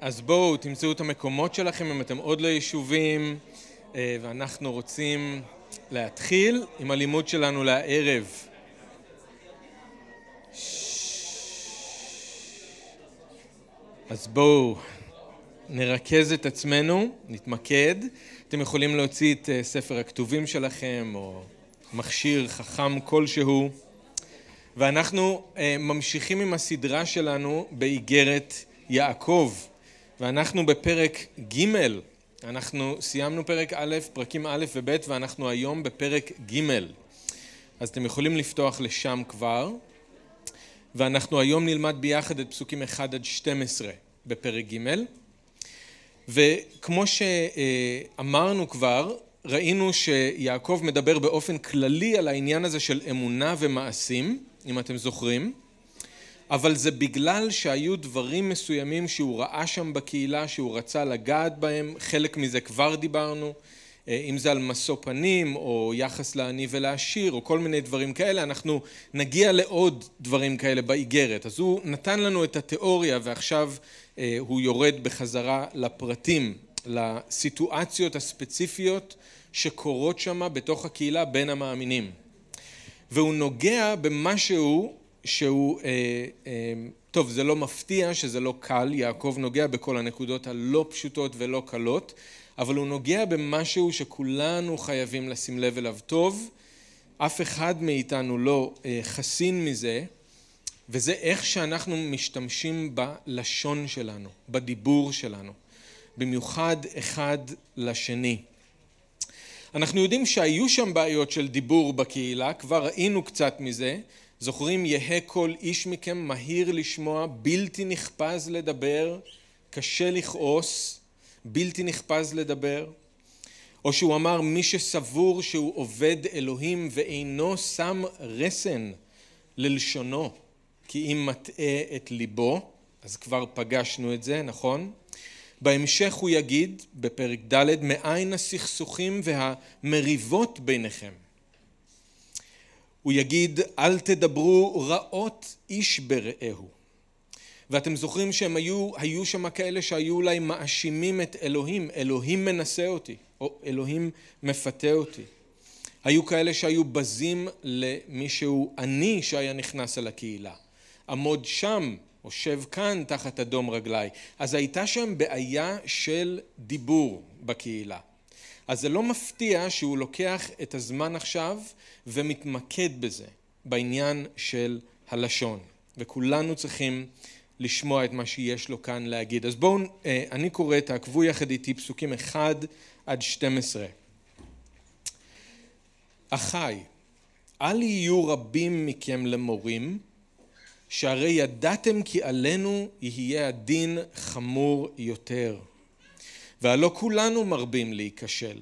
אז בואו תמצאו את המקומות שלכם אם אתם עוד לא יישובים אה, ואנחנו רוצים להתחיל עם הלימוד שלנו לערב. אז בואו נרכז את עצמנו, נתמקד. אתם יכולים להוציא את אה, ספר הכתובים שלכם או מכשיר חכם כלשהו. ואנחנו אה, ממשיכים עם הסדרה שלנו באיגרת יעקב. ואנחנו בפרק ג', אנחנו סיימנו פרק א', פרקים א' וב', ואנחנו היום בפרק ג'. אז אתם יכולים לפתוח לשם כבר, ואנחנו היום נלמד ביחד את פסוקים 1 עד 12 בפרק ג'. וכמו שאמרנו כבר, ראינו שיעקב מדבר באופן כללי על העניין הזה של אמונה ומעשים, אם אתם זוכרים. אבל זה בגלל שהיו דברים מסוימים שהוא ראה שם בקהילה שהוא רצה לגעת בהם, חלק מזה כבר דיברנו, אה, אם זה על משוא פנים או יחס לעני ולעשיר או כל מיני דברים כאלה, אנחנו נגיע לעוד דברים כאלה באיגרת. אז הוא נתן לנו את התיאוריה ועכשיו אה, הוא יורד בחזרה לפרטים, לסיטואציות הספציפיות שקורות שם בתוך הקהילה בין המאמינים. והוא נוגע במשהו שהוא, אה, אה, טוב זה לא מפתיע שזה לא קל, יעקב נוגע בכל הנקודות הלא פשוטות ולא קלות, אבל הוא נוגע במשהו שכולנו חייבים לשים לב אליו טוב, אף אחד מאיתנו לא אה, חסין מזה, וזה איך שאנחנו משתמשים בלשון שלנו, בדיבור שלנו, במיוחד אחד לשני. אנחנו יודעים שהיו שם בעיות של דיבור בקהילה, כבר ראינו קצת מזה, זוכרים יהא כל איש מכם מהיר לשמוע, בלתי נחפז לדבר, קשה לכעוס, בלתי נחפז לדבר? או שהוא אמר מי שסבור שהוא עובד אלוהים ואינו שם רסן ללשונו כי אם מטעה את ליבו, אז כבר פגשנו את זה, נכון? בהמשך הוא יגיד בפרק ד' מאין הסכסוכים והמריבות ביניכם הוא יגיד אל תדברו רעות איש ברעהו ואתם זוכרים שהם היו, היו שם כאלה שהיו אולי מאשימים את אלוהים, אלוהים מנסה אותי, או אלוהים מפתה אותי. היו כאלה שהיו בזים למישהו עני שהיה נכנס אל הקהילה. עמוד שם, או שב כאן תחת אדום רגליי. אז הייתה שם בעיה של דיבור בקהילה. אז זה לא מפתיע שהוא לוקח את הזמן עכשיו ומתמקד בזה, בעניין של הלשון. וכולנו צריכים לשמוע את מה שיש לו כאן להגיד. אז בואו, אה, אני קורא, תעקבו יחד איתי פסוקים 1 עד 12. אחי, אל יהיו רבים מכם למורים, שהרי ידעתם כי עלינו יהיה הדין חמור יותר. והלא כולנו מרבים להיכשל.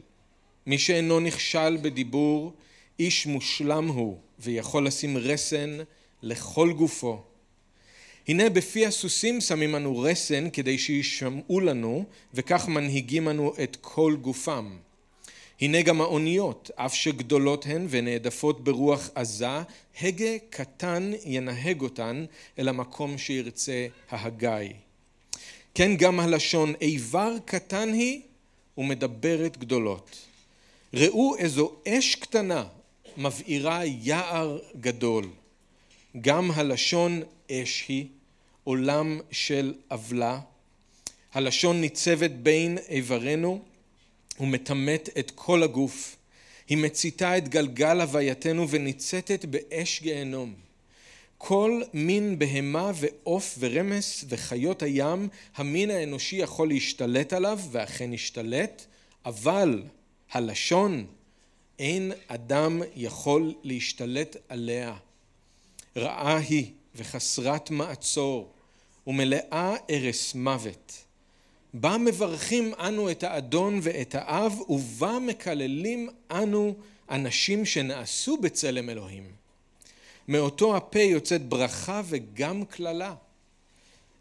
מי שאינו נכשל בדיבור, איש מושלם הוא, ויכול לשים רסן לכל גופו. הנה בפי הסוסים שמים אנו רסן כדי שישמעו לנו, וכך מנהיגים אנו את כל גופם. הנה גם האוניות, אף שגדולות הן ונעדפות ברוח עזה, הגה קטן ינהג אותן אל המקום שירצה ההגיא. כן גם הלשון איבר קטן היא ומדברת גדולות. ראו איזו אש קטנה מבעירה יער גדול. גם הלשון אש היא, עולם של עוולה. הלשון ניצבת בין איברנו ומטמאת את כל הגוף. היא מציתה את גלגל הווייתנו וניצתת באש גיהנום. כל מין בהמה ועוף ורמס וחיות הים, המין האנושי יכול להשתלט עליו, ואכן השתלט, אבל הלשון, אין אדם יכול להשתלט עליה. רעה היא וחסרת מעצור ומלאה ארס מוות. בה מברכים אנו את האדון ואת האב ובה מקללים אנו אנשים שנעשו בצלם אלוהים. מאותו הפה יוצאת ברכה וגם קללה.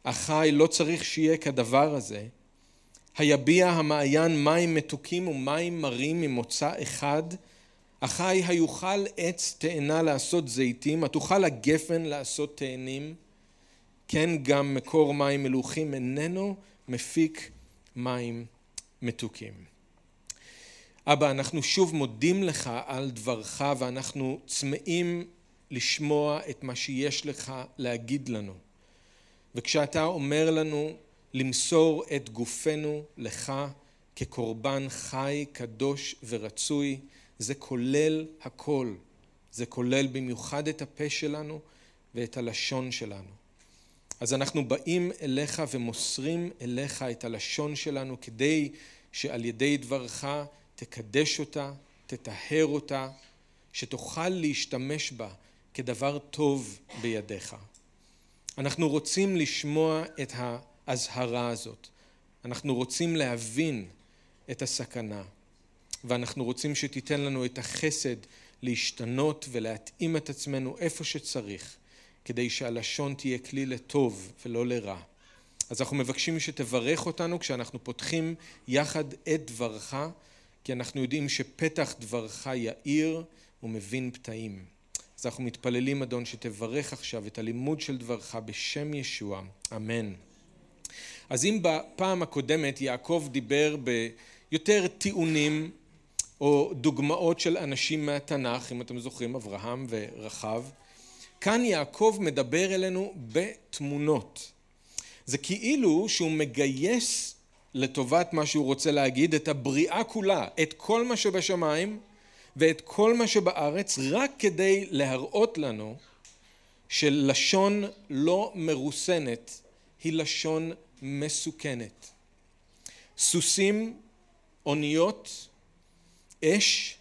אחי לא צריך שיהיה כדבר הזה. היביע המעיין מים מתוקים ומים מרים ממוצא אחד. אחי היוכל עץ תאנה לעשות זיתים, התוכל הגפן לעשות תאנים. כן גם מקור מים מלוכים איננו מפיק מים מתוקים. אבא, אנחנו שוב מודים לך על דברך ואנחנו צמאים לשמוע את מה שיש לך להגיד לנו. וכשאתה אומר לנו למסור את גופנו לך כקורבן חי, קדוש ורצוי, זה כולל הכל. זה כולל במיוחד את הפה שלנו ואת הלשון שלנו. אז אנחנו באים אליך ומוסרים אליך את הלשון שלנו כדי שעל ידי דברך תקדש אותה, תטהר אותה, שתוכל להשתמש בה כדבר טוב בידיך. אנחנו רוצים לשמוע את האזהרה הזאת, אנחנו רוצים להבין את הסכנה, ואנחנו רוצים שתיתן לנו את החסד להשתנות ולהתאים את עצמנו איפה שצריך, כדי שהלשון תהיה כלי לטוב ולא לרע. אז אנחנו מבקשים שתברך אותנו כשאנחנו פותחים יחד את דברך, כי אנחנו יודעים שפתח דברך יאיר ומבין פתאים. אז אנחנו מתפללים, אדון, שתברך עכשיו את הלימוד של דברך בשם ישוע, אמן. אז אם בפעם הקודמת יעקב דיבר ביותר טיעונים או דוגמאות של אנשים מהתנ"ך, אם אתם זוכרים, אברהם ורחב, כאן יעקב מדבר אלינו בתמונות. זה כאילו שהוא מגייס לטובת מה שהוא רוצה להגיד את הבריאה כולה, את כל מה שבשמיים ואת כל מה שבארץ, רק כדי להראות לנו שלשון לא מרוסנת היא לשון מסוכנת. סוסים, אוניות, אש,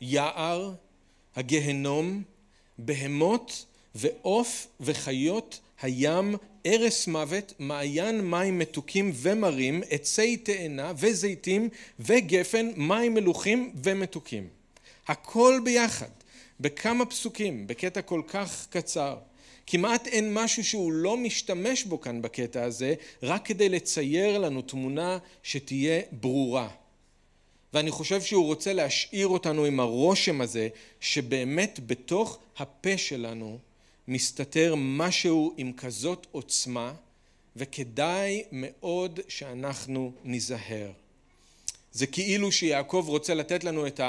יער, הגהנום, בהמות ועוף וחיות הים, ערש מוות, מעיין מים מתוקים ומרים, עצי תאנה וזיתים וגפן, מים מלוכים ומתוקים. הכל ביחד, בכמה פסוקים, בקטע כל כך קצר. כמעט אין משהו שהוא לא משתמש בו כאן בקטע הזה, רק כדי לצייר לנו תמונה שתהיה ברורה. ואני חושב שהוא רוצה להשאיר אותנו עם הרושם הזה, שבאמת בתוך הפה שלנו מסתתר משהו עם כזאת עוצמה, וכדאי מאוד שאנחנו ניזהר. זה כאילו שיעקב רוצה לתת לנו את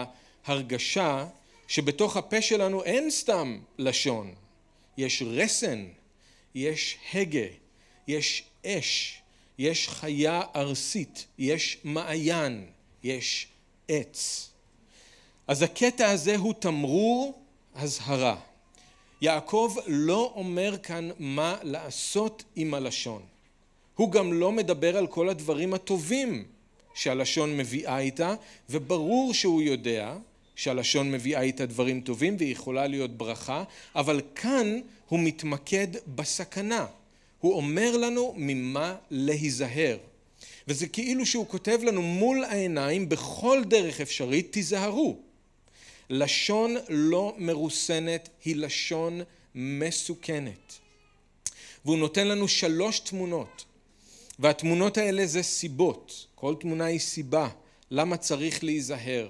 ההרגשה שבתוך הפה שלנו אין סתם לשון, יש רסן, יש הגה, יש אש, יש חיה ארסית, יש מעיין, יש עץ. אז הקטע הזה הוא תמרור אזהרה. יעקב לא אומר כאן מה לעשות עם הלשון. הוא גם לא מדבר על כל הדברים הטובים שהלשון מביאה איתה, וברור שהוא יודע שהלשון מביאה איתה דברים טובים והיא יכולה להיות ברכה, אבל כאן הוא מתמקד בסכנה. הוא אומר לנו ממה להיזהר. וזה כאילו שהוא כותב לנו מול העיניים בכל דרך אפשרית, תיזהרו. לשון לא מרוסנת היא לשון מסוכנת. והוא נותן לנו שלוש תמונות, והתמונות האלה זה סיבות, כל תמונה היא סיבה, למה צריך להיזהר,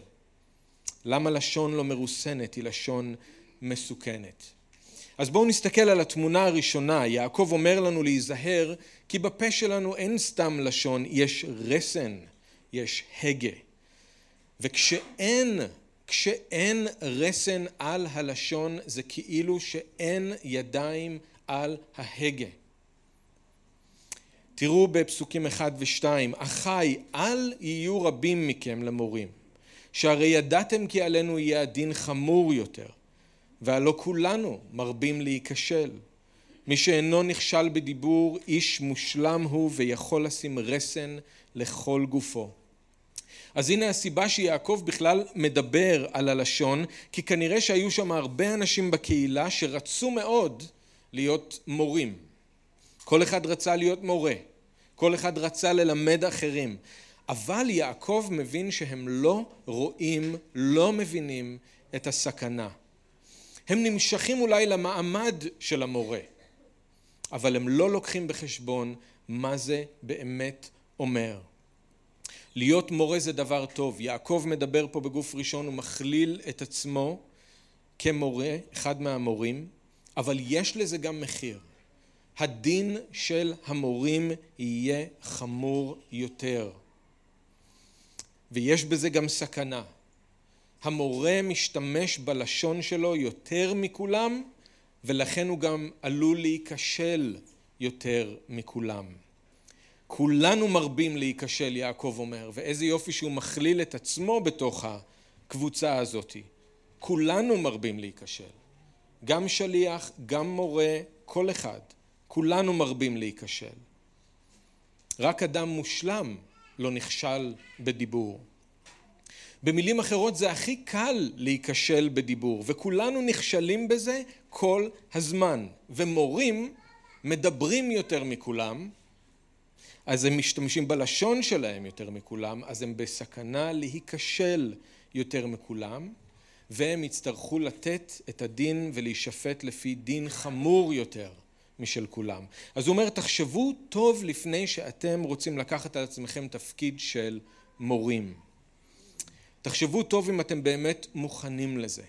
למה לשון לא מרוסנת היא לשון מסוכנת. אז בואו נסתכל על התמונה הראשונה, יעקב אומר לנו להיזהר כי בפה שלנו אין סתם לשון, יש רסן, יש הגה. וכשאין כשאין רסן על הלשון זה כאילו שאין ידיים על ההגה. תראו בפסוקים אחד ושתיים, אחי אל יהיו רבים מכם למורים, שהרי ידעתם כי עלינו יהיה הדין חמור יותר, והלא כולנו מרבים להיכשל. מי שאינו נכשל בדיבור איש מושלם הוא ויכול לשים רסן לכל גופו. אז הנה הסיבה שיעקב בכלל מדבר על הלשון, כי כנראה שהיו שם הרבה אנשים בקהילה שרצו מאוד להיות מורים. כל אחד רצה להיות מורה, כל אחד רצה ללמד אחרים, אבל יעקב מבין שהם לא רואים, לא מבינים את הסכנה. הם נמשכים אולי למעמד של המורה, אבל הם לא לוקחים בחשבון מה זה באמת אומר. להיות מורה זה דבר טוב. יעקב מדבר פה בגוף ראשון, ומכליל את עצמו כמורה, אחד מהמורים, אבל יש לזה גם מחיר. הדין של המורים יהיה חמור יותר. ויש בזה גם סכנה. המורה משתמש בלשון שלו יותר מכולם, ולכן הוא גם עלול להיכשל יותר מכולם. כולנו מרבים להיכשל, יעקב אומר, ואיזה יופי שהוא מכליל את עצמו בתוך הקבוצה הזאת. כולנו מרבים להיכשל. גם שליח, גם מורה, כל אחד. כולנו מרבים להיכשל. רק אדם מושלם לא נכשל בדיבור. במילים אחרות זה הכי קל להיכשל בדיבור וכולנו נכשלים בזה כל הזמן ומורים מדברים יותר מכולם אז הם משתמשים בלשון שלהם יותר מכולם אז הם בסכנה להיכשל יותר מכולם והם יצטרכו לתת את הדין ולהישפט לפי דין חמור יותר משל כולם. אז הוא אומר תחשבו טוב לפני שאתם רוצים לקחת על עצמכם תפקיד של מורים. תחשבו טוב אם אתם באמת מוכנים לזה.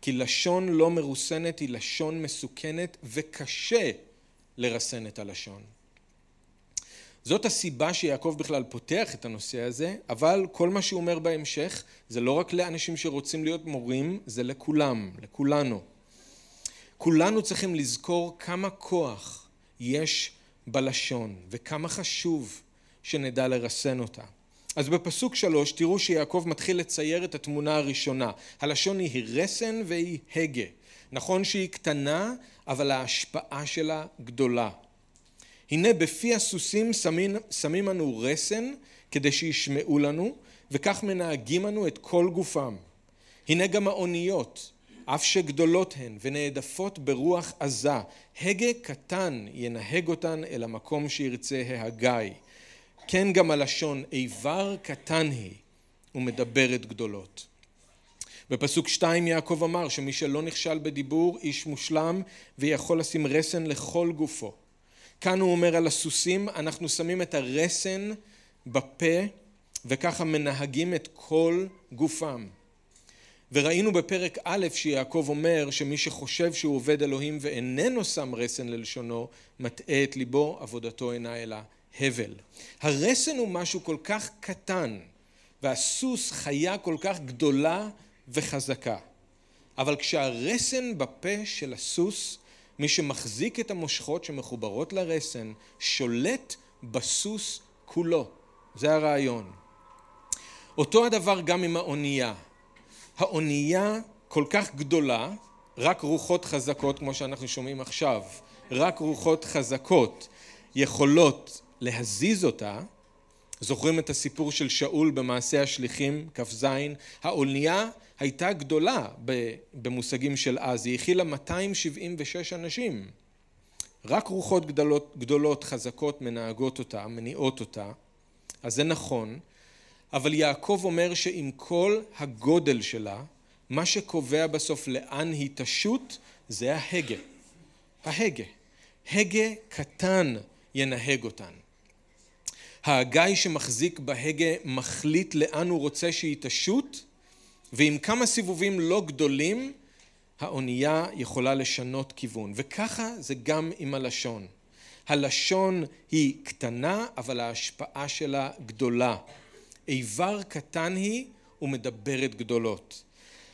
כי לשון לא מרוסנת היא לשון מסוכנת וקשה לרסן את הלשון. זאת הסיבה שיעקב בכלל פותח את הנושא הזה, אבל כל מה שהוא אומר בהמשך זה לא רק לאנשים שרוצים להיות מורים, זה לכולם, לכולנו. כולנו צריכים לזכור כמה כוח יש בלשון וכמה חשוב שנדע לרסן אותה. אז בפסוק שלוש תראו שיעקב מתחיל לצייר את התמונה הראשונה. הלשון היא רסן והיא הגה. נכון שהיא קטנה, אבל ההשפעה שלה גדולה. הנה בפי הסוסים שמים, שמים אנו רסן כדי שישמעו לנו, וכך מנהגים אנו את כל גופם. הנה גם האוניות, אף שגדולות הן ונעדפות ברוח עזה, הגה קטן ינהג אותן אל המקום שירצה ההגיא. כן גם הלשון איבר קטן היא ומדברת גדולות. בפסוק שתיים יעקב אמר שמי שלא נכשל בדיבור איש מושלם ויכול לשים רסן לכל גופו. כאן הוא אומר על הסוסים אנחנו שמים את הרסן בפה וככה מנהגים את כל גופם. וראינו בפרק א' שיעקב אומר שמי שחושב שהוא עובד אלוהים ואיננו שם רסן ללשונו מטעה את ליבו עבודתו אינה אלא הבל. הרסן הוא משהו כל כך קטן והסוס חיה כל כך גדולה וחזקה. אבל כשהרסן בפה של הסוס, מי שמחזיק את המושכות שמחוברות לרסן, שולט בסוס כולו. זה הרעיון. אותו הדבר גם עם האונייה. האונייה כל כך גדולה, רק רוחות חזקות, כמו שאנחנו שומעים עכשיו, רק רוחות חזקות יכולות להזיז אותה, זוכרים את הסיפור של שאול במעשה השליחים, כ"ז, האונייה הייתה גדולה במושגים של אז, היא הכילה 276 אנשים. רק רוחות גדולות, גדולות חזקות מנהגות אותה, מניעות אותה, אז זה נכון, אבל יעקב אומר שעם כל הגודל שלה, מה שקובע בסוף לאן היא תשוט זה ההגה. ההגה. הגה קטן ינהג אותן. ההגאי שמחזיק בהגה מחליט לאן הוא רוצה שהיא תשוט, ועם כמה סיבובים לא גדולים, האונייה יכולה לשנות כיוון. וככה זה גם עם הלשון. הלשון היא קטנה, אבל ההשפעה שלה גדולה. איבר קטן היא ומדברת גדולות.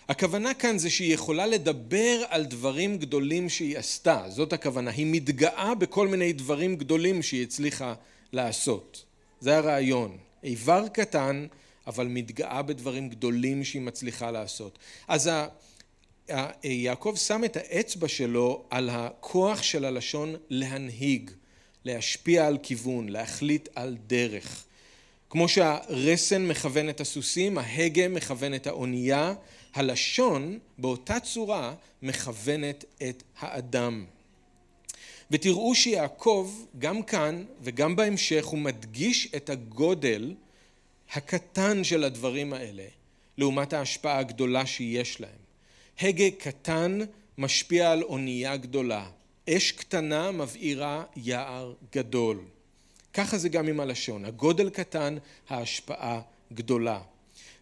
הכוונה כאן זה שהיא יכולה לדבר על דברים גדולים שהיא עשתה, זאת הכוונה. היא מתגאה בכל מיני דברים גדולים שהיא הצליחה לעשות. זה הרעיון. איבר קטן, אבל מתגאה בדברים גדולים שהיא מצליחה לעשות. אז יעקב שם את האצבע שלו על הכוח של הלשון להנהיג, להשפיע על כיוון, להחליט על דרך. כמו שהרסן מכוון את הסוסים, ההגה מכוון את האונייה, הלשון באותה צורה מכוונת את האדם. ותראו שיעקב גם כאן וגם בהמשך הוא מדגיש את הגודל הקטן של הדברים האלה לעומת ההשפעה הגדולה שיש להם. הגה קטן משפיע על אונייה גדולה, אש קטנה מבעירה יער גדול. ככה זה גם עם הלשון, הגודל קטן, ההשפעה גדולה.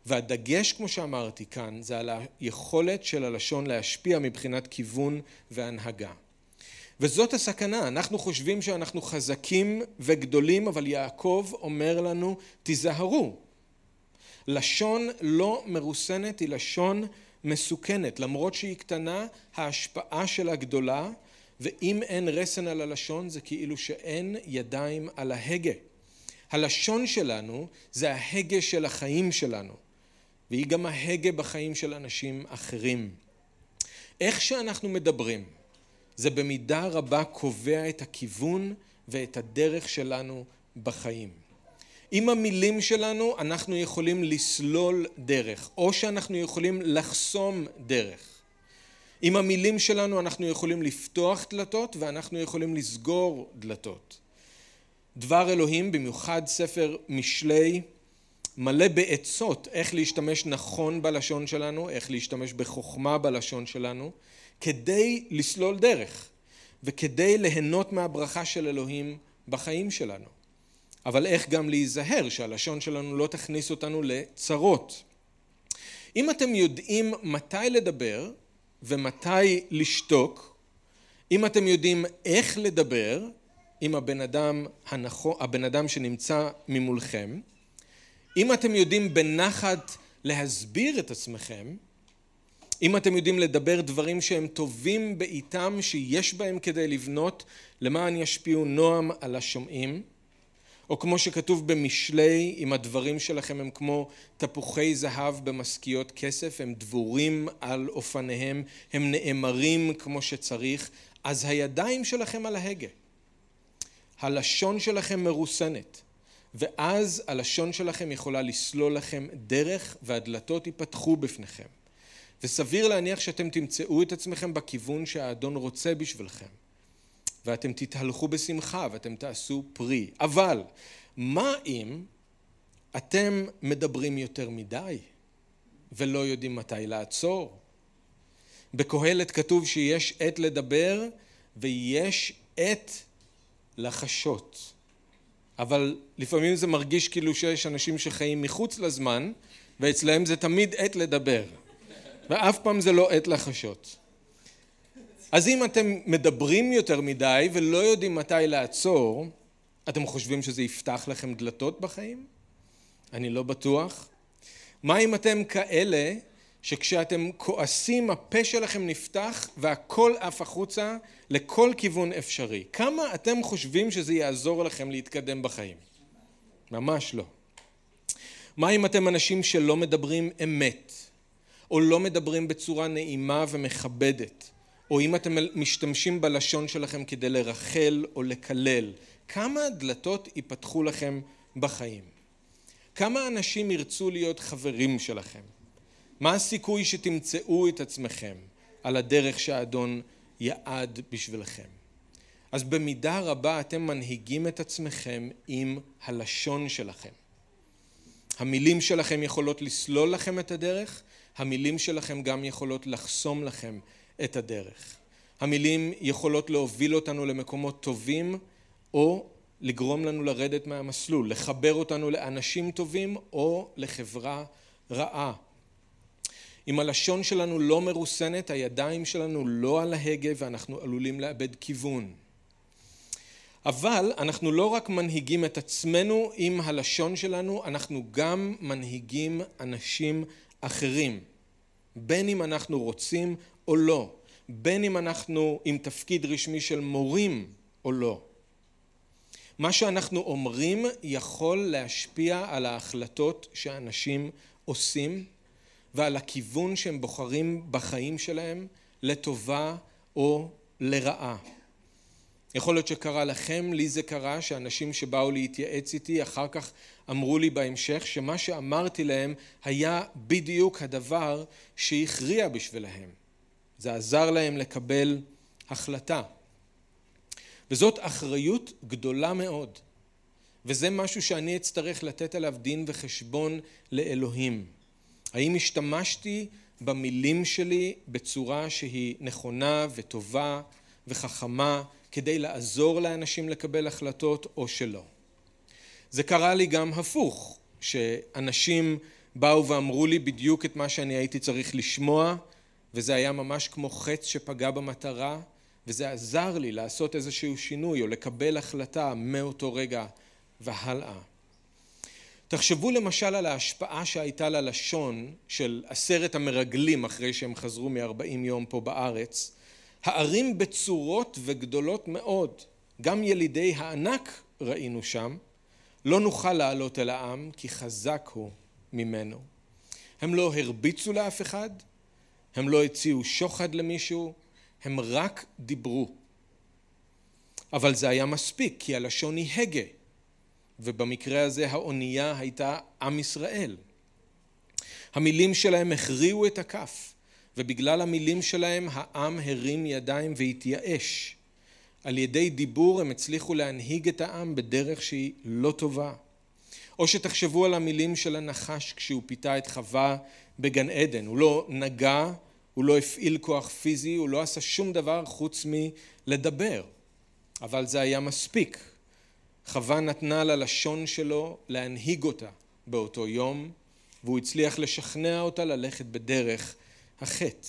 והדגש כמו שאמרתי כאן זה על היכולת של הלשון להשפיע מבחינת כיוון והנהגה. וזאת הסכנה, אנחנו חושבים שאנחנו חזקים וגדולים, אבל יעקב אומר לנו, תיזהרו. לשון לא מרוסנת היא לשון מסוכנת, למרות שהיא קטנה, ההשפעה שלה גדולה, ואם אין רסן על הלשון זה כאילו שאין ידיים על ההגה. הלשון שלנו זה ההגה של החיים שלנו, והיא גם ההגה בחיים של אנשים אחרים. איך שאנחנו מדברים, זה במידה רבה קובע את הכיוון ואת הדרך שלנו בחיים. עם המילים שלנו אנחנו יכולים לסלול דרך, או שאנחנו יכולים לחסום דרך. עם המילים שלנו אנחנו יכולים לפתוח דלתות ואנחנו יכולים לסגור דלתות. דבר אלוהים, במיוחד ספר משלי, מלא בעצות איך להשתמש נכון בלשון שלנו, איך להשתמש בחוכמה בלשון שלנו, כדי לסלול דרך וכדי ליהנות מהברכה של אלוהים בחיים שלנו. אבל איך גם להיזהר שהלשון שלנו לא תכניס אותנו לצרות. אם אתם יודעים מתי לדבר ומתי לשתוק, אם אתם יודעים איך לדבר עם הבן אדם, הנכון, הבן אדם שנמצא ממולכם, אם אתם יודעים בנחת להסביר את עצמכם, אם אתם יודעים לדבר דברים שהם טובים בעיתם, שיש בהם כדי לבנות למען ישפיעו נועם על השומעים, או כמו שכתוב במשלי, אם הדברים שלכם הם כמו תפוחי זהב במשכיות כסף, הם דבורים על אופניהם, הם נאמרים כמו שצריך, אז הידיים שלכם על ההגה. הלשון שלכם מרוסנת, ואז הלשון שלכם יכולה לסלול לכם דרך והדלתות ייפתחו בפניכם. וסביר להניח שאתם תמצאו את עצמכם בכיוון שהאדון רוצה בשבילכם. ואתם תתהלכו בשמחה ואתם תעשו פרי. אבל מה אם אתם מדברים יותר מדי ולא יודעים מתי לעצור? בקהלת כתוב שיש עת לדבר ויש עת לחשות. אבל לפעמים זה מרגיש כאילו שיש אנשים שחיים מחוץ לזמן ואצלהם זה תמיד עת לדבר ואף פעם זה לא עת לחשות. אז אם אתם מדברים יותר מדי ולא יודעים מתי לעצור, אתם חושבים שזה יפתח לכם דלתות בחיים? אני לא בטוח. מה אם אתם כאלה שכשאתם כועסים הפה שלכם נפתח והכל עף החוצה לכל כיוון אפשרי? כמה אתם חושבים שזה יעזור לכם להתקדם בחיים? ממש לא. מה אם אתם אנשים שלא מדברים אמת, או לא מדברים בצורה נעימה ומכבדת? או אם אתם משתמשים בלשון שלכם כדי לרחל או לקלל, כמה דלתות ייפתחו לכם בחיים? כמה אנשים ירצו להיות חברים שלכם? מה הסיכוי שתמצאו את עצמכם על הדרך שהאדון יעד בשבילכם? אז במידה רבה אתם מנהיגים את עצמכם עם הלשון שלכם. המילים שלכם יכולות לסלול לכם את הדרך, המילים שלכם גם יכולות לחסום לכם את הדרך. המילים יכולות להוביל אותנו למקומות טובים או לגרום לנו לרדת מהמסלול, לחבר אותנו לאנשים טובים או לחברה רעה. אם הלשון שלנו לא מרוסנת, הידיים שלנו לא על ההגה ואנחנו עלולים לאבד כיוון. אבל אנחנו לא רק מנהיגים את עצמנו עם הלשון שלנו, אנחנו גם מנהיגים אנשים אחרים, בין אם אנחנו רוצים או לא, בין אם אנחנו עם תפקיד רשמי של מורים או לא. מה שאנחנו אומרים יכול להשפיע על ההחלטות שאנשים עושים ועל הכיוון שהם בוחרים בחיים שלהם לטובה או לרעה. יכול להיות שקרה לכם, לי זה קרה שאנשים שבאו להתייעץ איתי אחר כך אמרו לי בהמשך שמה שאמרתי להם היה בדיוק הדבר שהכריע בשבילהם. זה עזר להם לקבל החלטה. וזאת אחריות גדולה מאוד, וזה משהו שאני אצטרך לתת עליו דין וחשבון לאלוהים. האם השתמשתי במילים שלי בצורה שהיא נכונה וטובה וחכמה כדי לעזור לאנשים לקבל החלטות או שלא. זה קרה לי גם הפוך, שאנשים באו ואמרו לי בדיוק את מה שאני הייתי צריך לשמוע וזה היה ממש כמו חץ שפגע במטרה וזה עזר לי לעשות איזשהו שינוי או לקבל החלטה מאותו רגע והלאה. תחשבו למשל על ההשפעה שהייתה ללשון של עשרת המרגלים אחרי שהם חזרו מארבעים יום פה בארץ. הערים בצורות וגדולות מאוד, גם ילידי הענק ראינו שם, לא נוכל לעלות אל העם כי חזק הוא ממנו. הם לא הרביצו לאף אחד, הם לא הציעו שוחד למישהו, הם רק דיברו. אבל זה היה מספיק כי הלשון היא הגה ובמקרה הזה האונייה הייתה עם ישראל. המילים שלהם הכריעו את הכף ובגלל המילים שלהם העם הרים ידיים והתייאש. על ידי דיבור הם הצליחו להנהיג את העם בדרך שהיא לא טובה. או שתחשבו על המילים של הנחש כשהוא פיתה את חווה בגן עדן. הוא לא נגע, הוא לא הפעיל כוח פיזי, הוא לא עשה שום דבר חוץ מלדבר. אבל זה היה מספיק. חווה נתנה ללשון שלו להנהיג אותה באותו יום, והוא הצליח לשכנע אותה ללכת בדרך החטא.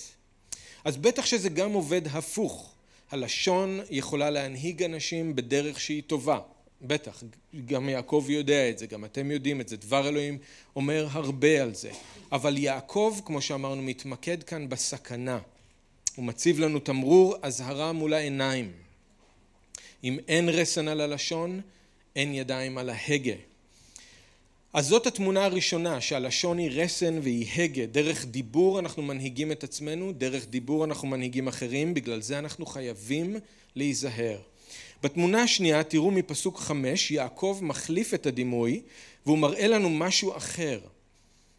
אז בטח שזה גם עובד הפוך. הלשון יכולה להנהיג אנשים בדרך שהיא טובה. בטח, גם יעקב יודע את זה, גם אתם יודעים את זה, דבר אלוהים אומר הרבה על זה. אבל יעקב, כמו שאמרנו, מתמקד כאן בסכנה. הוא מציב לנו תמרור אזהרה מול העיניים. אם אין רסן על הלשון, אין ידיים על ההגה. אז זאת התמונה הראשונה, שהלשון היא רסן והיא הגה. דרך דיבור אנחנו מנהיגים את עצמנו, דרך דיבור אנחנו מנהיגים אחרים, בגלל זה אנחנו חייבים להיזהר. בתמונה השנייה תראו מפסוק חמש, יעקב מחליף את הדימוי והוא מראה לנו משהו אחר.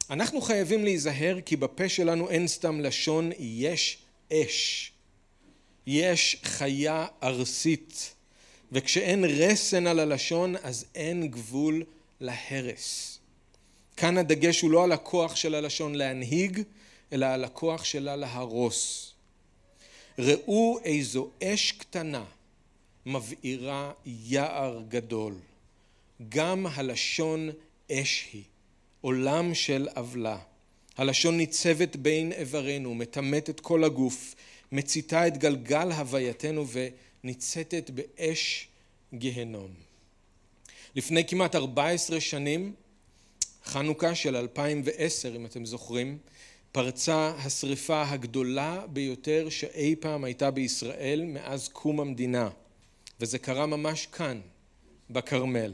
אנחנו חייבים להיזהר כי בפה שלנו אין סתם לשון, יש אש. יש חיה ארסית. וכשאין רסן על הלשון אז אין גבול להרס. כאן הדגש הוא לא על הכוח של הלשון להנהיג, אלא על הכוח שלה להרוס. ראו איזו אש קטנה מבעירה יער גדול. גם הלשון אש היא, עולם של עוולה. הלשון ניצבת בין איברינו, מטמאת את כל הגוף, מציתה את גלגל הווייתנו וניצתת באש גיהנום. לפני כמעט 14 שנים, חנוכה של 2010 אם אתם זוכרים, פרצה השריפה הגדולה ביותר שאי פעם הייתה בישראל מאז קום המדינה, וזה קרה ממש כאן, בכרמל.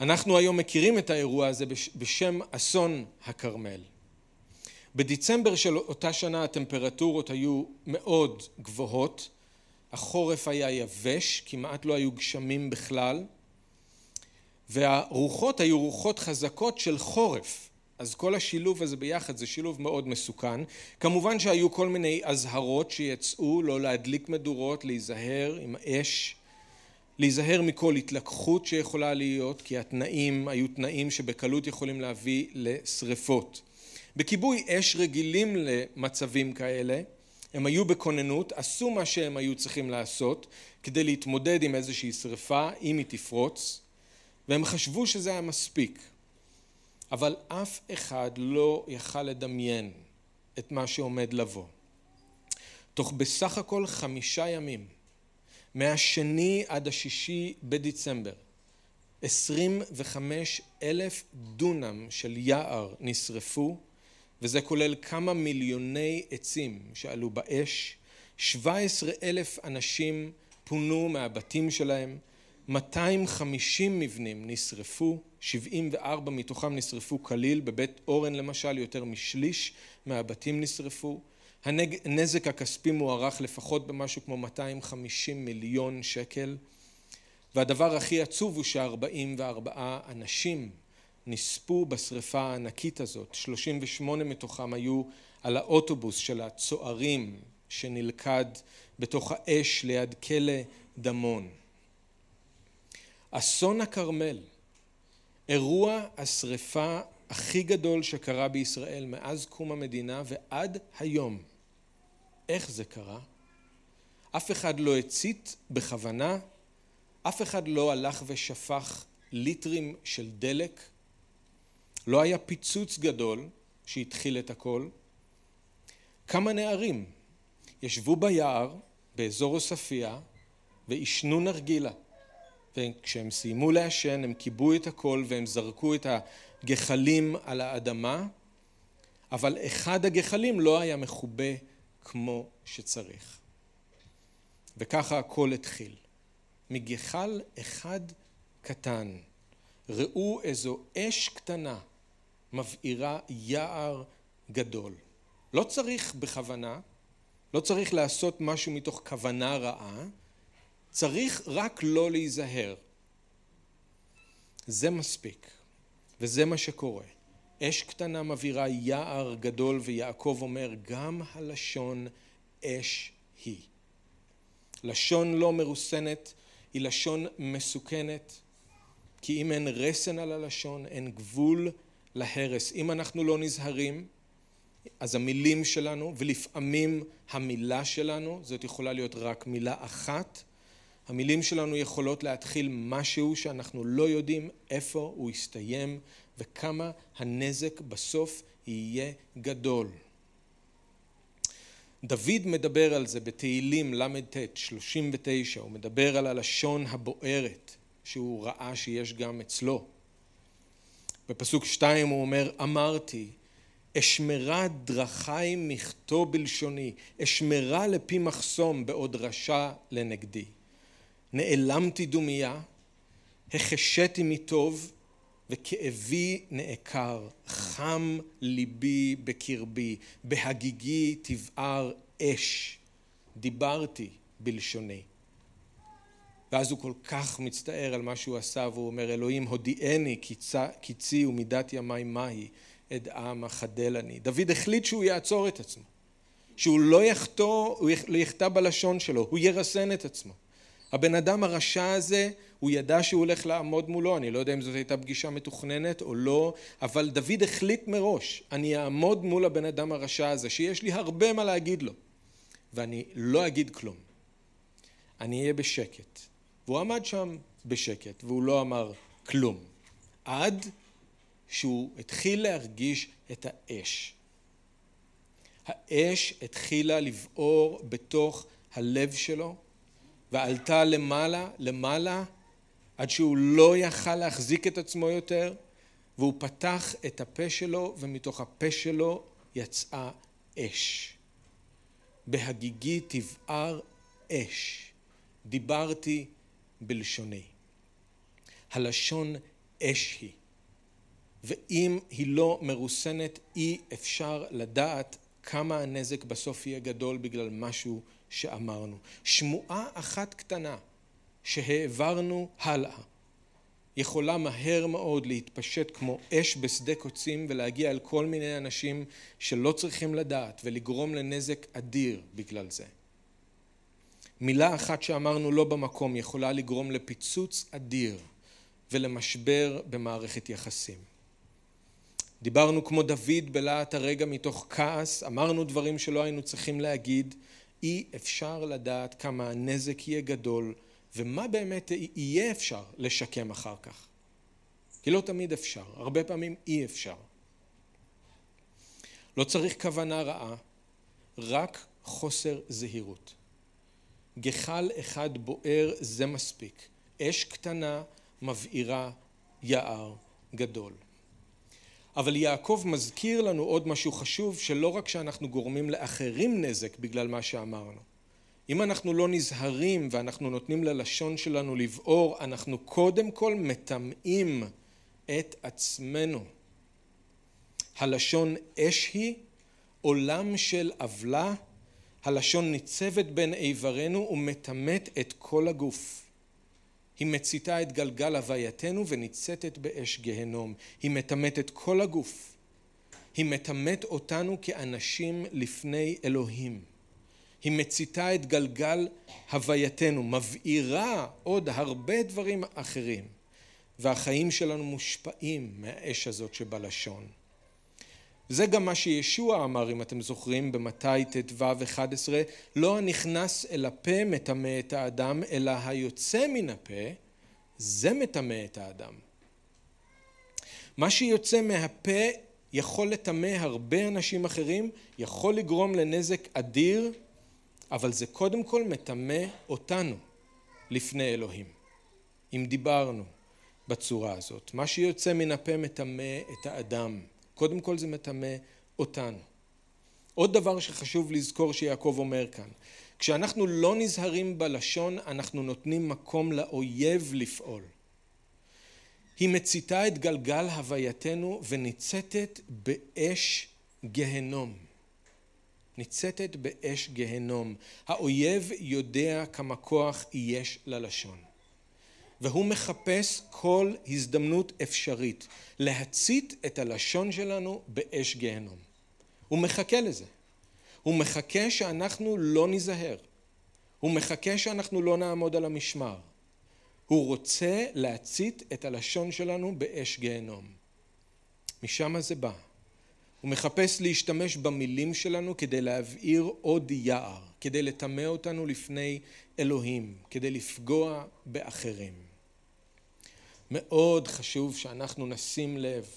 אנחנו היום מכירים את האירוע הזה בשם אסון הכרמל. בדצמבר של אותה שנה הטמפרטורות היו מאוד גבוהות, החורף היה יבש, כמעט לא היו גשמים בכלל, והרוחות היו רוחות חזקות של חורף. אז כל השילוב הזה ביחד זה שילוב מאוד מסוכן. כמובן שהיו כל מיני אזהרות שיצאו, לא להדליק מדורות, להיזהר עם אש, להיזהר מכל התלקחות שיכולה להיות, כי התנאים היו תנאים שבקלות יכולים להביא לשריפות. בכיבוי אש רגילים למצבים כאלה, הם היו בכוננות, עשו מה שהם היו צריכים לעשות כדי להתמודד עם איזושהי שריפה, אם היא תפרוץ, והם חשבו שזה היה מספיק. אבל אף אחד לא יכל לדמיין את מה שעומד לבוא. תוך בסך הכל חמישה ימים, מהשני עד השישי בדצמבר, עשרים וחמש אלף דונם של יער נשרפו וזה כולל כמה מיליוני עצים שעלו באש, 17 אלף אנשים פונו מהבתים שלהם, 250 מבנים נשרפו, 74 מתוכם נשרפו כליל, בבית אורן למשל יותר משליש מהבתים נשרפו, הנזק הכספי מוערך לפחות במשהו כמו 250 מיליון שקל, והדבר הכי עצוב הוא ש-44 אנשים נספו בשריפה הענקית הזאת, 38 מתוכם היו על האוטובוס של הצוערים שנלכד בתוך האש ליד כלא דמון. אסון הכרמל, אירוע השריפה הכי גדול שקרה בישראל מאז קום המדינה ועד היום. איך זה קרה? אף אחד לא הצית בכוונה, אף אחד לא הלך ושפך ליטרים של דלק לא היה פיצוץ גדול שהתחיל את הכל. כמה נערים ישבו ביער באזור עוספיא ועישנו נרגילה. וכשהם סיימו לעשן הם כיבו את הכל והם זרקו את הגחלים על האדמה, אבל אחד הגחלים לא היה מכובה כמו שצריך. וככה הכל התחיל. מגחל אחד קטן. ראו איזו אש קטנה מבעירה יער גדול. לא צריך בכוונה, לא צריך לעשות משהו מתוך כוונה רעה, צריך רק לא להיזהר. זה מספיק, וזה מה שקורה. אש קטנה מבעירה יער גדול, ויעקב אומר, גם הלשון אש היא. לשון לא מרוסנת היא לשון מסוכנת, כי אם אין רסן על הלשון, אין גבול להרס. אם אנחנו לא נזהרים, אז המילים שלנו, ולפעמים המילה שלנו, זאת יכולה להיות רק מילה אחת, המילים שלנו יכולות להתחיל משהו שאנחנו לא יודעים איפה הוא יסתיים וכמה הנזק בסוף יהיה גדול. דוד מדבר על זה בתהילים ל"ט 39, הוא מדבר על הלשון הבוערת שהוא ראה שיש גם אצלו. בפסוק שתיים הוא אומר אמרתי אשמרה דרכי מכתו בלשוני אשמרה לפי מחסום בעוד רשע לנגדי נעלמתי דומיה החשיתי מטוב וכאבי נעקר, חם ליבי בקרבי, בהגיגי תבער אש, דיברתי בלשוני. ואז הוא כל כך מצטער על מה שהוא עשה, והוא אומר, אלוהים הודיעני קיצי ומידת ימי מהי, אדעם אחדלני. דוד החליט שהוא יעצור את עצמו, שהוא לא יחטוא, הוא לא יחטא בלשון שלו, הוא ירסן את עצמו. הבן אדם הרשע הזה, הוא ידע שהוא הולך לעמוד מולו, אני לא יודע אם זאת הייתה פגישה מתוכננת או לא, אבל דוד החליט מראש, אני אעמוד מול הבן אדם הרשע הזה, שיש לי הרבה מה להגיד לו, ואני לא אגיד כלום. אני אהיה בשקט. והוא עמד שם בשקט, והוא לא אמר כלום. עד שהוא התחיל להרגיש את האש. האש התחילה לבעור בתוך הלב שלו, ועלתה למעלה, למעלה, עד שהוא לא יכל להחזיק את עצמו יותר, והוא פתח את הפה שלו, ומתוך הפה שלו יצאה אש. בהגיגי תבער אש, דיברתי בלשוני. הלשון אש היא, ואם היא לא מרוסנת, אי אפשר לדעת כמה הנזק בסוף יהיה גדול בגלל משהו שאמרנו. שמועה אחת קטנה שהעברנו הלאה יכולה מהר מאוד להתפשט כמו אש בשדה קוצים ולהגיע אל כל מיני אנשים שלא צריכים לדעת ולגרום לנזק אדיר בגלל זה. מילה אחת שאמרנו לא במקום יכולה לגרום לפיצוץ אדיר ולמשבר במערכת יחסים. דיברנו כמו דוד בלהט הרגע מתוך כעס, אמרנו דברים שלא היינו צריכים להגיד, אי אפשר לדעת כמה הנזק יהיה גדול ומה באמת יהיה אפשר לשקם אחר כך. כי לא תמיד אפשר, הרבה פעמים אי אפשר. לא צריך כוונה רעה, רק חוסר זהירות. גחל אחד בוער זה מספיק, אש קטנה מבעירה יער גדול. אבל יעקב מזכיר לנו עוד משהו חשוב, שלא רק שאנחנו גורמים לאחרים נזק בגלל מה שאמרנו. אם אנחנו לא נזהרים ואנחנו נותנים ללשון שלנו לבעור, אנחנו קודם כל מטמאים את עצמנו. הלשון אש היא, עולם של עוולה, הלשון ניצבת בין איברינו ומטמאת את כל הגוף. היא מציתה את גלגל הווייתנו וניצתת באש גהנום. היא מטמאת את כל הגוף. היא מטמאת אותנו כאנשים לפני אלוהים. היא מציתה את גלגל הווייתנו, מבעירה עוד הרבה דברים אחרים, והחיים שלנו מושפעים מהאש הזאת שבלשון. זה גם מה שישוע אמר, אם אתם זוכרים, במתי ט"ו 11, לא הנכנס אל הפה מטמא את האדם, אלא היוצא מן הפה, זה מטמא את האדם. מה שיוצא מהפה יכול לטמא הרבה אנשים אחרים, יכול לגרום לנזק אדיר, אבל זה קודם כל מטמא אותנו לפני אלוהים. אם דיברנו בצורה הזאת, מה שיוצא מן הפה מטמא את האדם. קודם כל זה מטמא אותנו. עוד דבר שחשוב לזכור שיעקב אומר כאן, כשאנחנו לא נזהרים בלשון, אנחנו נותנים מקום לאויב לפעול. היא מציתה את גלגל הווייתנו וניצתת באש גהנום. ניצתת באש גהנום. האויב יודע כמה כוח יש ללשון. והוא מחפש כל הזדמנות אפשרית להצית את הלשון שלנו באש גהנום. הוא מחכה לזה. הוא מחכה שאנחנו לא ניזהר. הוא מחכה שאנחנו לא נעמוד על המשמר. הוא רוצה להצית את הלשון שלנו באש גיהנום. משם זה בא. הוא מחפש להשתמש במילים שלנו כדי להבעיר עוד יער, כדי לטמא אותנו לפני אלוהים, כדי לפגוע באחרים. מאוד חשוב שאנחנו נשים לב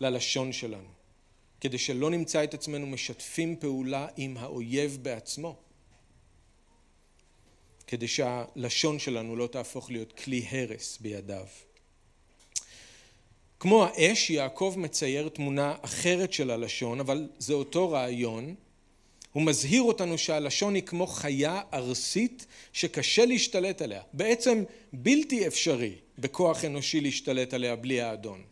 ללשון שלנו, כדי שלא נמצא את עצמנו משתפים פעולה עם האויב בעצמו. כדי שהלשון שלנו לא תהפוך להיות כלי הרס בידיו. כמו האש, יעקב מצייר תמונה אחרת של הלשון, אבל זה אותו רעיון. הוא מזהיר אותנו שהלשון היא כמו חיה ארסית שקשה להשתלט עליה. בעצם בלתי אפשרי בכוח אנושי להשתלט עליה בלי האדון.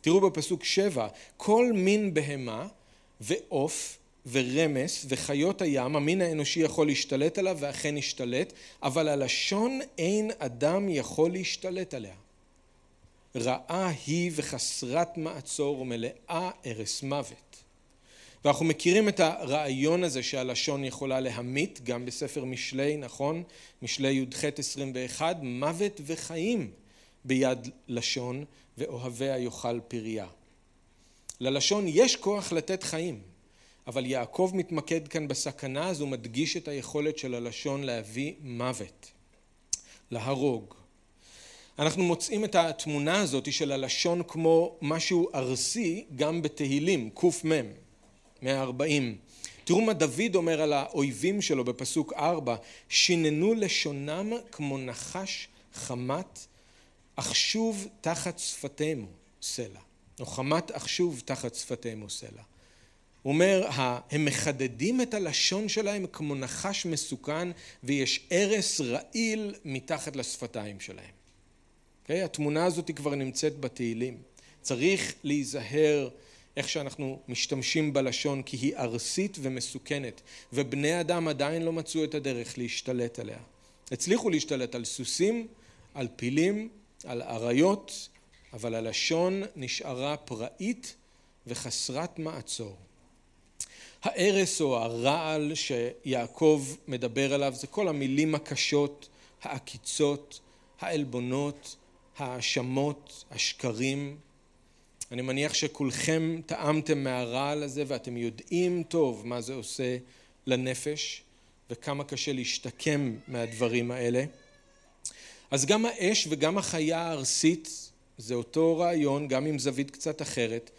תראו בפסוק שבע, כל מין בהמה ועוף ורמס וחיות הים, המין האנושי יכול להשתלט עליו ואכן השתלט, אבל הלשון אין אדם יכול להשתלט עליה. רעה היא וחסרת מעצור ומלאה ארס מוות. ואנחנו מכירים את הרעיון הזה שהלשון יכולה להמית, גם בספר משלי, נכון? משלי י"ח 21, מוות וחיים ביד לשון ואוהביה יאכל פריה. ללשון יש כוח לתת חיים. אבל יעקב מתמקד כאן בסכנה הזו, מדגיש את היכולת של הלשון להביא מוות, להרוג. אנחנו מוצאים את התמונה הזאת של הלשון כמו משהו ארסי גם בתהילים, קמ, 140. תראו מה דוד אומר על האויבים שלו בפסוק 4, שיננו לשונם כמו נחש חמת, אך שוב תחת שפתימו סלע. או חמת אך שוב תחת שפתימו סלע. הוא אומר, הם מחדדים את הלשון שלהם כמו נחש מסוכן ויש ארס רעיל מתחת לשפתיים שלהם. Okay? אוקיי? התמונה הזאת כבר נמצאת בתהילים. צריך להיזהר איך שאנחנו משתמשים בלשון כי היא ארסית ומסוכנת ובני אדם עדיין לא מצאו את הדרך להשתלט עליה. הצליחו להשתלט על סוסים, על פילים, על אריות, אבל הלשון נשארה פראית וחסרת מעצור. ההרס או הרעל שיעקב מדבר עליו זה כל המילים הקשות, העקיצות, העלבונות, ההאשמות, השקרים. אני מניח שכולכם טעמתם מהרעל הזה ואתם יודעים טוב מה זה עושה לנפש וכמה קשה להשתקם מהדברים האלה. אז גם האש וגם החיה הארסית זה אותו רעיון, גם עם זווית קצת אחרת.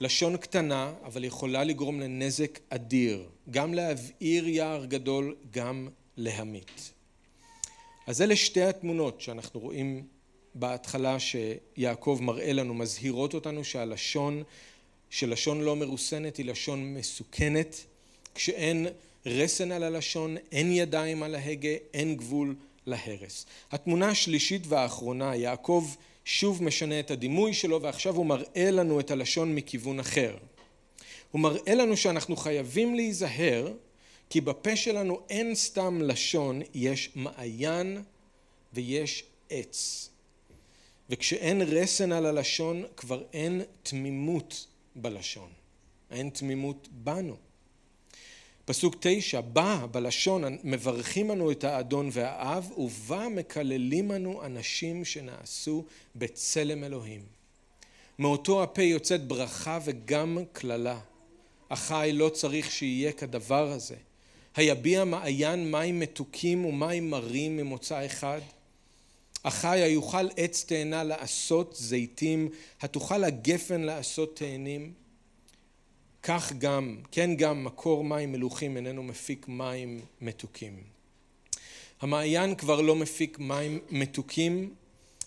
לשון קטנה, אבל יכולה לגרום לנזק אדיר, גם להבעיר יער גדול, גם להמית. אז אלה שתי התמונות שאנחנו רואים בהתחלה שיעקב מראה לנו, מזהירות אותנו שהלשון, שלשון לא מרוסנת היא לשון מסוכנת, כשאין רסן על הלשון, אין ידיים על ההגה, אין גבול להרס. התמונה השלישית והאחרונה, יעקב שוב משנה את הדימוי שלו ועכשיו הוא מראה לנו את הלשון מכיוון אחר. הוא מראה לנו שאנחנו חייבים להיזהר כי בפה שלנו אין סתם לשון, יש מעיין ויש עץ. וכשאין רסן על הלשון כבר אין תמימות בלשון, אין תמימות בנו. פסוק תשע, בא בלשון מברכים אנו את האדון והאב ובה מקללים אנו אנשים שנעשו בצלם אלוהים. מאותו הפה יוצאת ברכה וגם קללה. החי לא צריך שיהיה כדבר הזה. היביע מעיין מים מתוקים ומים מרים ממוצא אחד? החי היוכל עץ תאנה לעשות זיתים, התוכל הגפן לעשות תאנים? כך גם, כן גם מקור מים מלוכים איננו מפיק מים מתוקים. המעיין כבר לא מפיק מים מתוקים,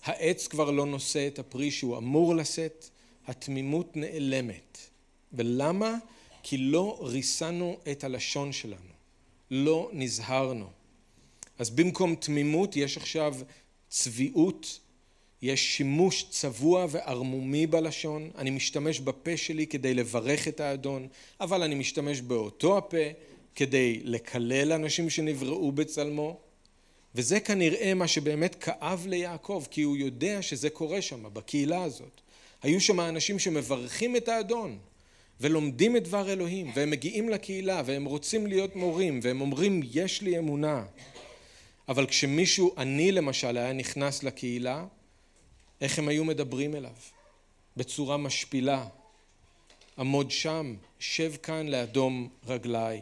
העץ כבר לא נושא את הפרי שהוא אמור לשאת, התמימות נעלמת. ולמה? כי לא ריסנו את הלשון שלנו, לא נזהרנו. אז במקום תמימות יש עכשיו צביעות, יש שימוש צבוע וערמומי בלשון, אני משתמש בפה שלי כדי לברך את האדון, אבל אני משתמש באותו הפה כדי לקלל אנשים שנבראו בצלמו, וזה כנראה מה שבאמת כאב ליעקב, כי הוא יודע שזה קורה שם, בקהילה הזאת. היו שם אנשים שמברכים את האדון, ולומדים את דבר אלוהים, והם מגיעים לקהילה, והם רוצים להיות מורים, והם אומרים, יש לי אמונה. אבל כשמישהו, אני למשל, היה נכנס לקהילה, איך הם היו מדברים אליו? בצורה משפילה. עמוד שם, שב כאן לאדום רגליי.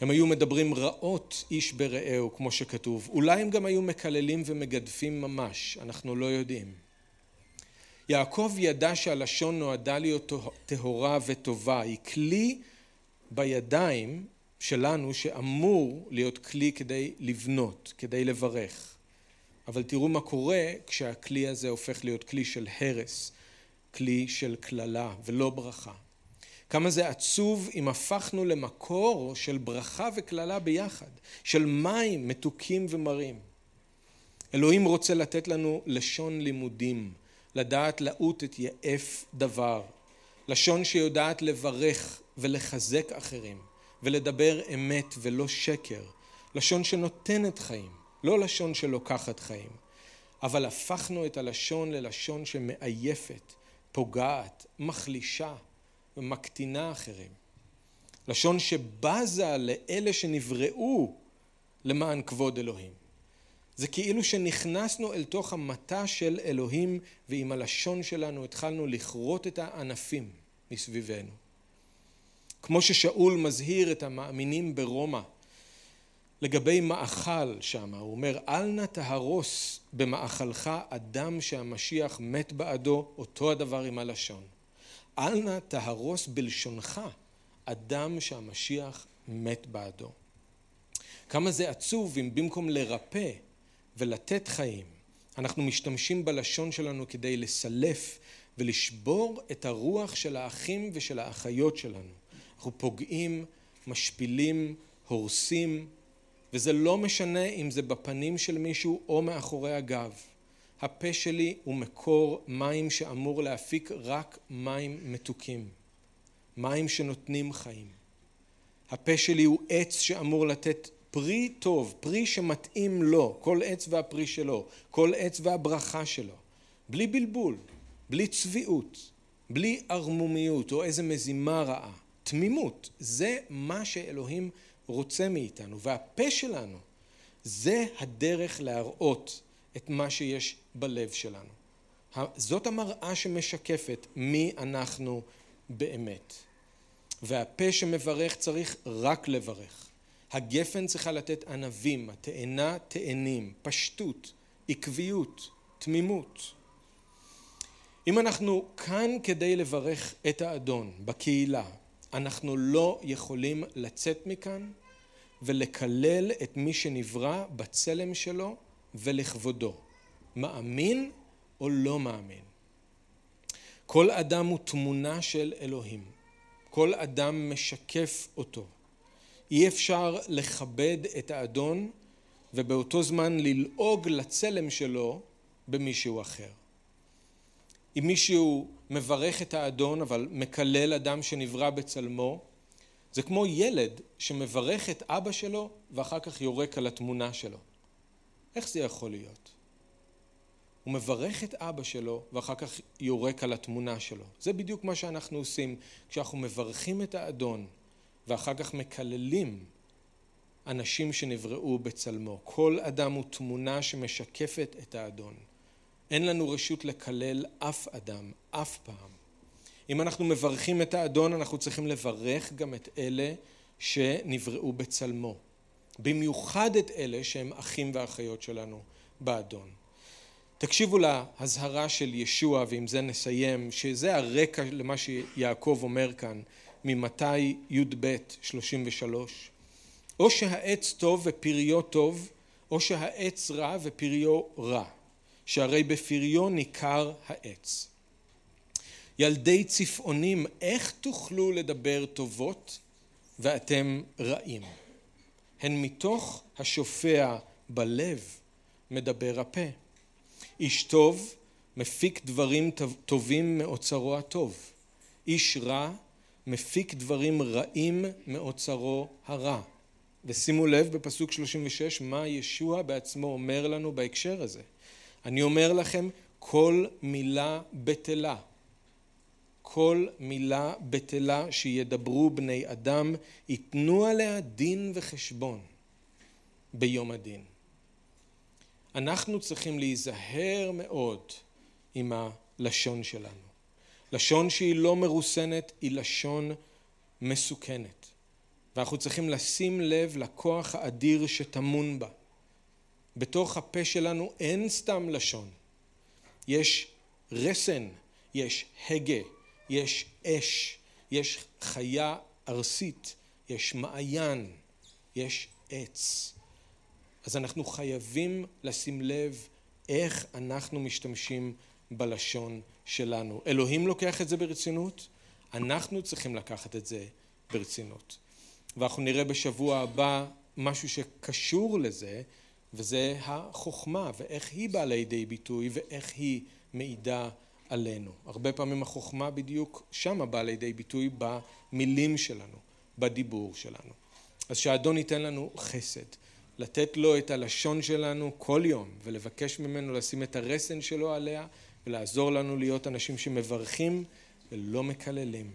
הם היו מדברים רעות איש ברעהו, כמו שכתוב. אולי הם גם היו מקללים ומגדפים ממש, אנחנו לא יודעים. יעקב ידע שהלשון נועדה להיות טהורה וטובה, היא כלי בידיים שלנו שאמור להיות כלי כדי לבנות, כדי לברך. אבל תראו מה קורה כשהכלי הזה הופך להיות כלי של הרס, כלי של קללה ולא ברכה. כמה זה עצוב אם הפכנו למקור של ברכה וקללה ביחד, של מים מתוקים ומרים. אלוהים רוצה לתת לנו לשון לימודים, לדעת לעוט את יעף דבר, לשון שיודעת לברך ולחזק אחרים, ולדבר אמת ולא שקר, לשון שנותנת חיים, לא לשון שלוקחת חיים. אבל הפכנו את הלשון ללשון שמעייפת, פוגעת, מחלישה ומקטינה אחרים. לשון שבזה לאלה שנבראו למען כבוד אלוהים. זה כאילו שנכנסנו אל תוך המטע של אלוהים ועם הלשון שלנו התחלנו לכרות את הענפים מסביבנו. כמו ששאול מזהיר את המאמינים ברומא לגבי מאכל שם, הוא אומר אל נא תהרוס במאכלך אדם שהמשיח מת בעדו, אותו הדבר עם הלשון. אל נא תהרוס בלשונך אדם שהמשיח מת בעדו. כמה זה עצוב אם במקום לרפא ולתת חיים, אנחנו משתמשים בלשון שלנו כדי לסלף ולשבור את הרוח של האחים ושל האחיות שלנו. אנחנו פוגעים, משפילים, הורסים, וזה לא משנה אם זה בפנים של מישהו או מאחורי הגב. הפה שלי הוא מקור מים שאמור להפיק רק מים מתוקים, מים שנותנים חיים. הפה שלי הוא עץ שאמור לתת פרי טוב, פרי שמתאים לו, כל עץ והפרי שלו, כל עץ והברכה שלו, בלי בלבול, בלי צביעות, בלי ערמומיות או איזה מזימה רעה, תמימות, זה מה שאלוהים רוצה מאיתנו, והפה שלנו זה הדרך להראות את מה שיש בלב שלנו. זאת המראה שמשקפת מי אנחנו באמת. והפה שמברך צריך רק לברך. הגפן צריכה לתת ענבים, התאנה תאנים, פשטות, עקביות, תמימות. אם אנחנו כאן כדי לברך את האדון בקהילה, אנחנו לא יכולים לצאת מכאן ולקלל את מי שנברא בצלם שלו ולכבודו. מאמין או לא מאמין. כל אדם הוא תמונה של אלוהים. כל אדם משקף אותו. אי אפשר לכבד את האדון ובאותו זמן ללעוג לצלם שלו במישהו אחר. אם מישהו מברך את האדון אבל מקלל אדם שנברא בצלמו, זה כמו ילד שמברך את אבא שלו ואחר כך יורק על התמונה שלו. איך זה יכול להיות? הוא מברך את אבא שלו ואחר כך יורק על התמונה שלו. זה בדיוק מה שאנחנו עושים כשאנחנו מברכים את האדון ואחר כך מקללים אנשים שנבראו בצלמו. כל אדם הוא תמונה שמשקפת את האדון. אין לנו רשות לקלל אף אדם, אף פעם. אם אנחנו מברכים את האדון, אנחנו צריכים לברך גם את אלה שנבראו בצלמו. במיוחד את אלה שהם אחים ואחיות שלנו באדון. תקשיבו להזהרה של ישוע ועם זה נסיים שזה הרקע למה שיעקב אומר כאן ממתי י"ב 33 או שהעץ טוב ופריו טוב או שהעץ רע ופריו רע שהרי בפריו ניכר העץ. ילדי צפעונים איך תוכלו לדבר טובות ואתם רעים? הן מתוך השופע בלב מדבר הפה. איש טוב מפיק דברים טובים מאוצרו הטוב. איש רע מפיק דברים רעים מאוצרו הרע. ושימו לב בפסוק 36 מה ישוע בעצמו אומר לנו בהקשר הזה אני אומר לכם כל מילה בטלה כל מילה בטלה שידברו בני אדם ייתנו עליה דין וחשבון ביום הדין. אנחנו צריכים להיזהר מאוד עם הלשון שלנו. לשון שהיא לא מרוסנת היא לשון מסוכנת. ואנחנו צריכים לשים לב לכוח האדיר שטמון בה בתוך הפה שלנו אין סתם לשון. יש רסן יש הגה יש אש יש חיה ארסית יש מעיין יש עץ. אז אנחנו חייבים לשים לב איך אנחנו משתמשים בלשון שלנו. אלוהים לוקח את זה ברצינות אנחנו צריכים לקחת את זה ברצינות. ואנחנו נראה בשבוע הבא משהו שקשור לזה וזה החוכמה ואיך היא באה לידי ביטוי ואיך היא מעידה עלינו. הרבה פעמים החוכמה בדיוק שמה באה לידי ביטוי במילים שלנו בדיבור שלנו. אז שהאדון ייתן לנו חסד לתת לו את הלשון שלנו כל יום ולבקש ממנו לשים את הרסן שלו עליה ולעזור לנו להיות אנשים שמברכים ולא מקללים